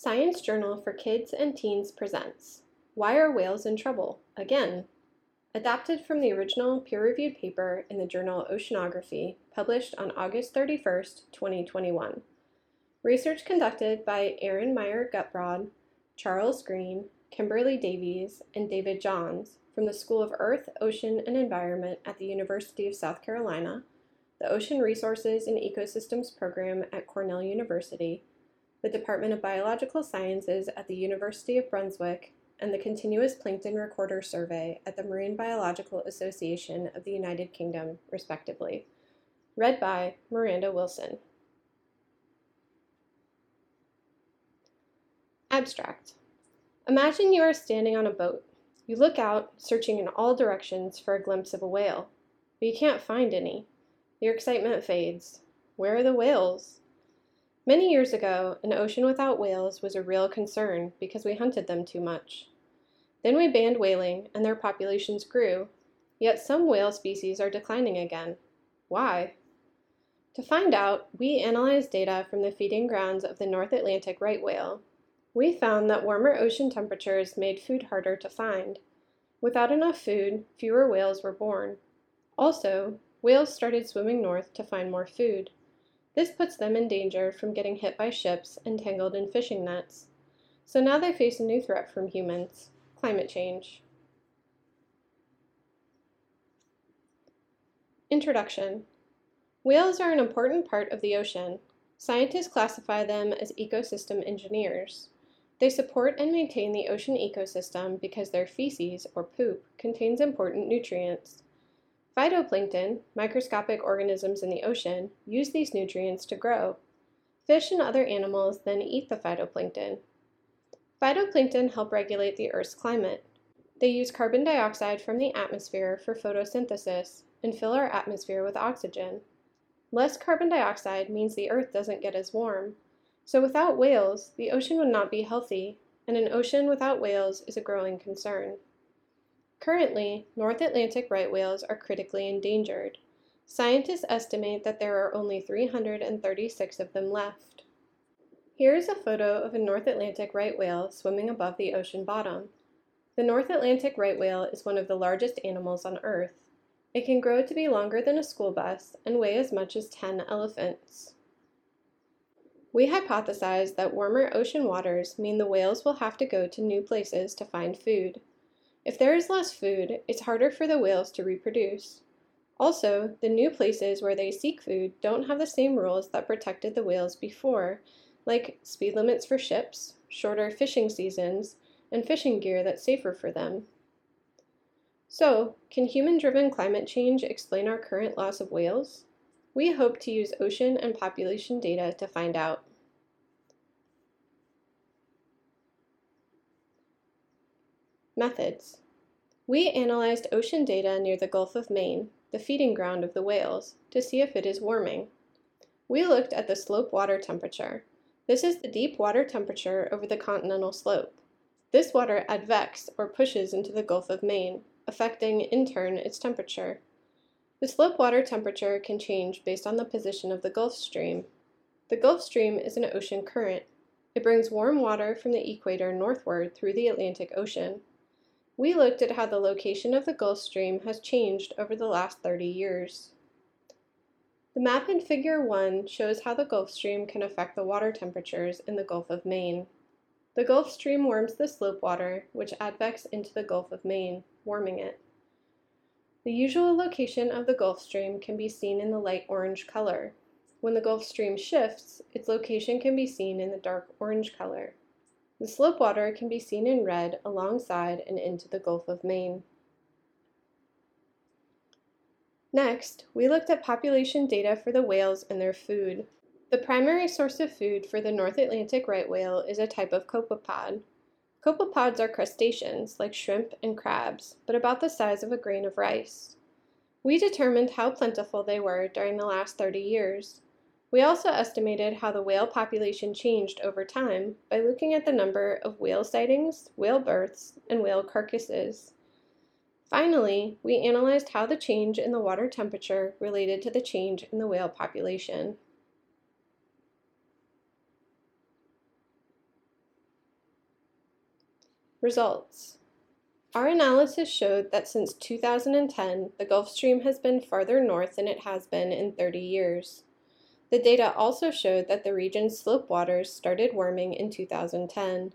Science Journal for Kids and Teens presents Why Are Whales in Trouble? Again. Adapted from the original peer reviewed paper in the journal Oceanography, published on August 31, 2021. Research conducted by Erin Meyer Gutbrod, Charles Greene, Kimberly Davies, and David Johns from the School of Earth, Ocean, and Environment at the University of South Carolina, the Ocean Resources and Ecosystems Program at Cornell University, the Department of Biological Sciences at the University of Brunswick, and the Continuous Plankton Recorder Survey at the Marine Biological Association of the United Kingdom, respectively. Read by Miranda Wilson. Abstract Imagine you are standing on a boat. You look out, searching in all directions for a glimpse of a whale, but you can't find any. Your excitement fades. Where are the whales? Many years ago, an ocean without whales was a real concern because we hunted them too much. Then we banned whaling and their populations grew, yet some whale species are declining again. Why? To find out, we analyzed data from the feeding grounds of the North Atlantic right whale we found that warmer ocean temperatures made food harder to find. Without enough food, fewer whales were born. Also, whales started swimming north to find more food. This puts them in danger from getting hit by ships and tangled in fishing nets. So now they face a new threat from humans climate change. Introduction Whales are an important part of the ocean. Scientists classify them as ecosystem engineers. They support and maintain the ocean ecosystem because their feces, or poop, contains important nutrients. Phytoplankton, microscopic organisms in the ocean, use these nutrients to grow. Fish and other animals then eat the phytoplankton. Phytoplankton help regulate the Earth's climate. They use carbon dioxide from the atmosphere for photosynthesis and fill our atmosphere with oxygen. Less carbon dioxide means the Earth doesn't get as warm, so without whales, the ocean would not be healthy, and an ocean without whales is a growing concern. Currently, North Atlantic right whales are critically endangered. Scientists estimate that there are only 336 of them left. Here is a photo of a North Atlantic right whale swimming above the ocean bottom. The North Atlantic right whale is one of the largest animals on Earth. It can grow to be longer than a school bus and weigh as much as 10 elephants. We hypothesize that warmer ocean waters mean the whales will have to go to new places to find food. If there is less food, it's harder for the whales to reproduce. Also, the new places where they seek food don't have the same rules that protected the whales before, like speed limits for ships, shorter fishing seasons, and fishing gear that's safer for them. So, can human driven climate change explain our current loss of whales? We hope to use ocean and population data to find out. Methods. We analyzed ocean data near the Gulf of Maine, the feeding ground of the whales, to see if it is warming. We looked at the slope water temperature. This is the deep water temperature over the continental slope. This water advects or pushes into the Gulf of Maine, affecting, in turn, its temperature. The slope water temperature can change based on the position of the Gulf Stream. The Gulf Stream is an ocean current. It brings warm water from the equator northward through the Atlantic Ocean. We looked at how the location of the Gulf Stream has changed over the last 30 years. The map in Figure 1 shows how the Gulf Stream can affect the water temperatures in the Gulf of Maine. The Gulf Stream warms the slope water, which advects into the Gulf of Maine, warming it. The usual location of the Gulf Stream can be seen in the light orange color. When the Gulf Stream shifts, its location can be seen in the dark orange color. The slope water can be seen in red alongside and into the Gulf of Maine. Next, we looked at population data for the whales and their food. The primary source of food for the North Atlantic right whale is a type of copepod, Copepods are crustaceans, like shrimp and crabs, but about the size of a grain of rice. We determined how plentiful they were during the last 30 years. We also estimated how the whale population changed over time by looking at the number of whale sightings, whale births, and whale carcasses. Finally, we analyzed how the change in the water temperature related to the change in the whale population. Results Our analysis showed that since 2010, the Gulf Stream has been farther north than it has been in 30 years. The data also showed that the region's slope waters started warming in 2010.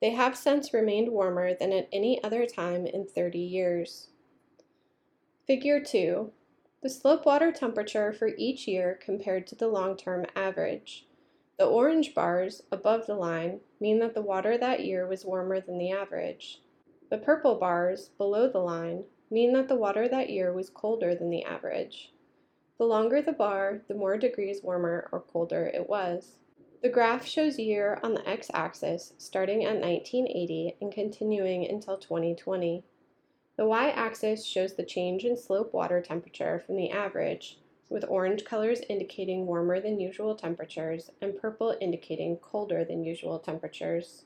They have since remained warmer than at any other time in 30 years. Figure 2. The slope water temperature for each year compared to the long-term average. The orange bars above the line mean that the water that year was warmer than the average. The purple bars below the line mean that the water that year was colder than the average. The longer the bar, the more degrees warmer or colder it was. The graph shows year on the x-axis starting at 1980 and continuing until 2020. The y-axis shows the change in slope water temperature from the average, with orange colors indicating warmer than usual temperatures and purple indicating colder than usual temperatures.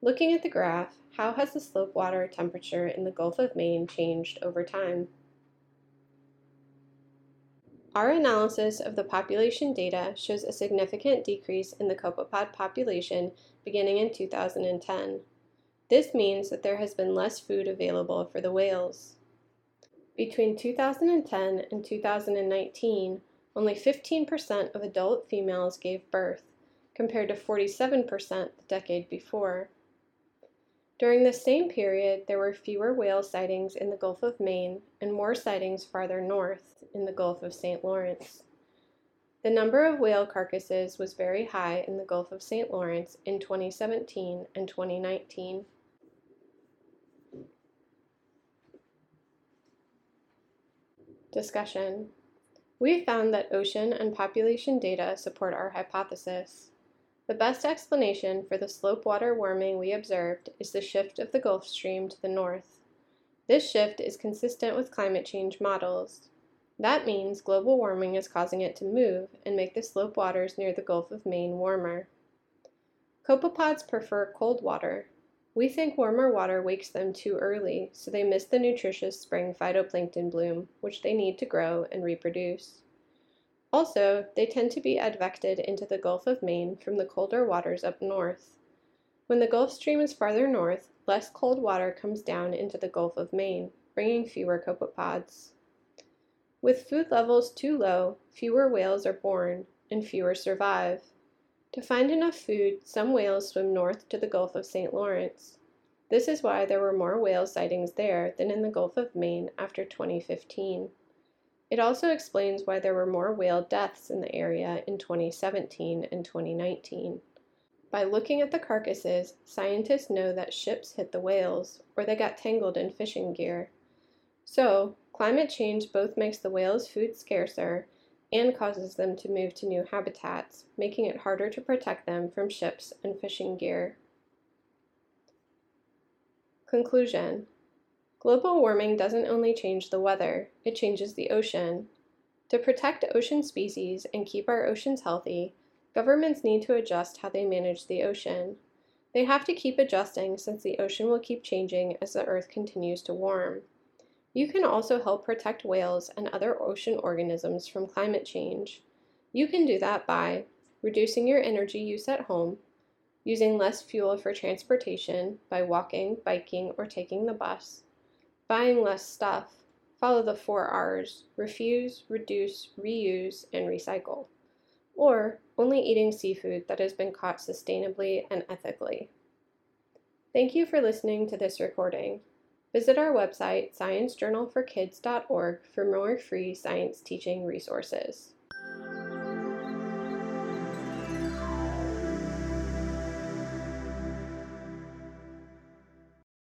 Looking at the graph, how has the slope water temperature in the Gulf of Maine changed over time? Our analysis of the population data shows a significant decrease in the copepod population beginning in 2010. This means that there has been less food available for the whales. Between 2010 and 2019, only 15% of adult females gave birth, compared to 47% the decade before. During the same period, there were fewer whale sightings in the Gulf of Maine and more sightings farther north in the Gulf of St. Lawrence. The number of whale carcasses was very high in the Gulf of St. Lawrence in 2017 and 2019. Discussion. We found that ocean and population data support our hypothesis. The best explanation for the slope water warming we observed is the shift of the Gulf Stream to the north. This shift is consistent with climate change models. That means global warming is causing it to move and make the slope waters near the Gulf of Maine warmer. Copepods prefer cold water. We think warmer water wakes them too early, so they miss the nutritious spring phytoplankton bloom, which they need to grow and reproduce. Also, they tend to be advected into the Gulf of Maine from the colder waters up north. When the Gulf Stream is farther north, less cold water comes down into the Gulf of Maine, bringing fewer copepods. With food levels too low, fewer whales are born, and fewer survive. To find enough food, some whales swim north to the Gulf of St. Lawrence. This is why there were more whale sightings there than in the Gulf of Maine after 2015. It also explains why there were more whale deaths in the area in 2017 and 2019. By looking at the carcasses, scientists know that ships hit the whales, or they got tangled in fishing gear. So, climate change both makes the whales' food scarcer and causes them to move to new habitats, making it harder to protect them from ships and fishing gear. Conclusion Global warming doesn't only change the weather, it changes the ocean. To protect ocean species and keep our oceans healthy, governments need to adjust how they manage the ocean. They have to keep adjusting since the ocean will keep changing as the Earth continues to warm. You can also help protect whales and other ocean organisms from climate change. You can do that by reducing your energy use at home, using less fuel for transportation by walking, biking, or taking the bus, Buying less stuff. Follow the four R's refuse, reduce, reuse, and recycle. Or only eating seafood that has been caught sustainably and ethically. Thank you for listening to this recording. Visit our website, sciencejournalforkids.org, for more free science teaching resources.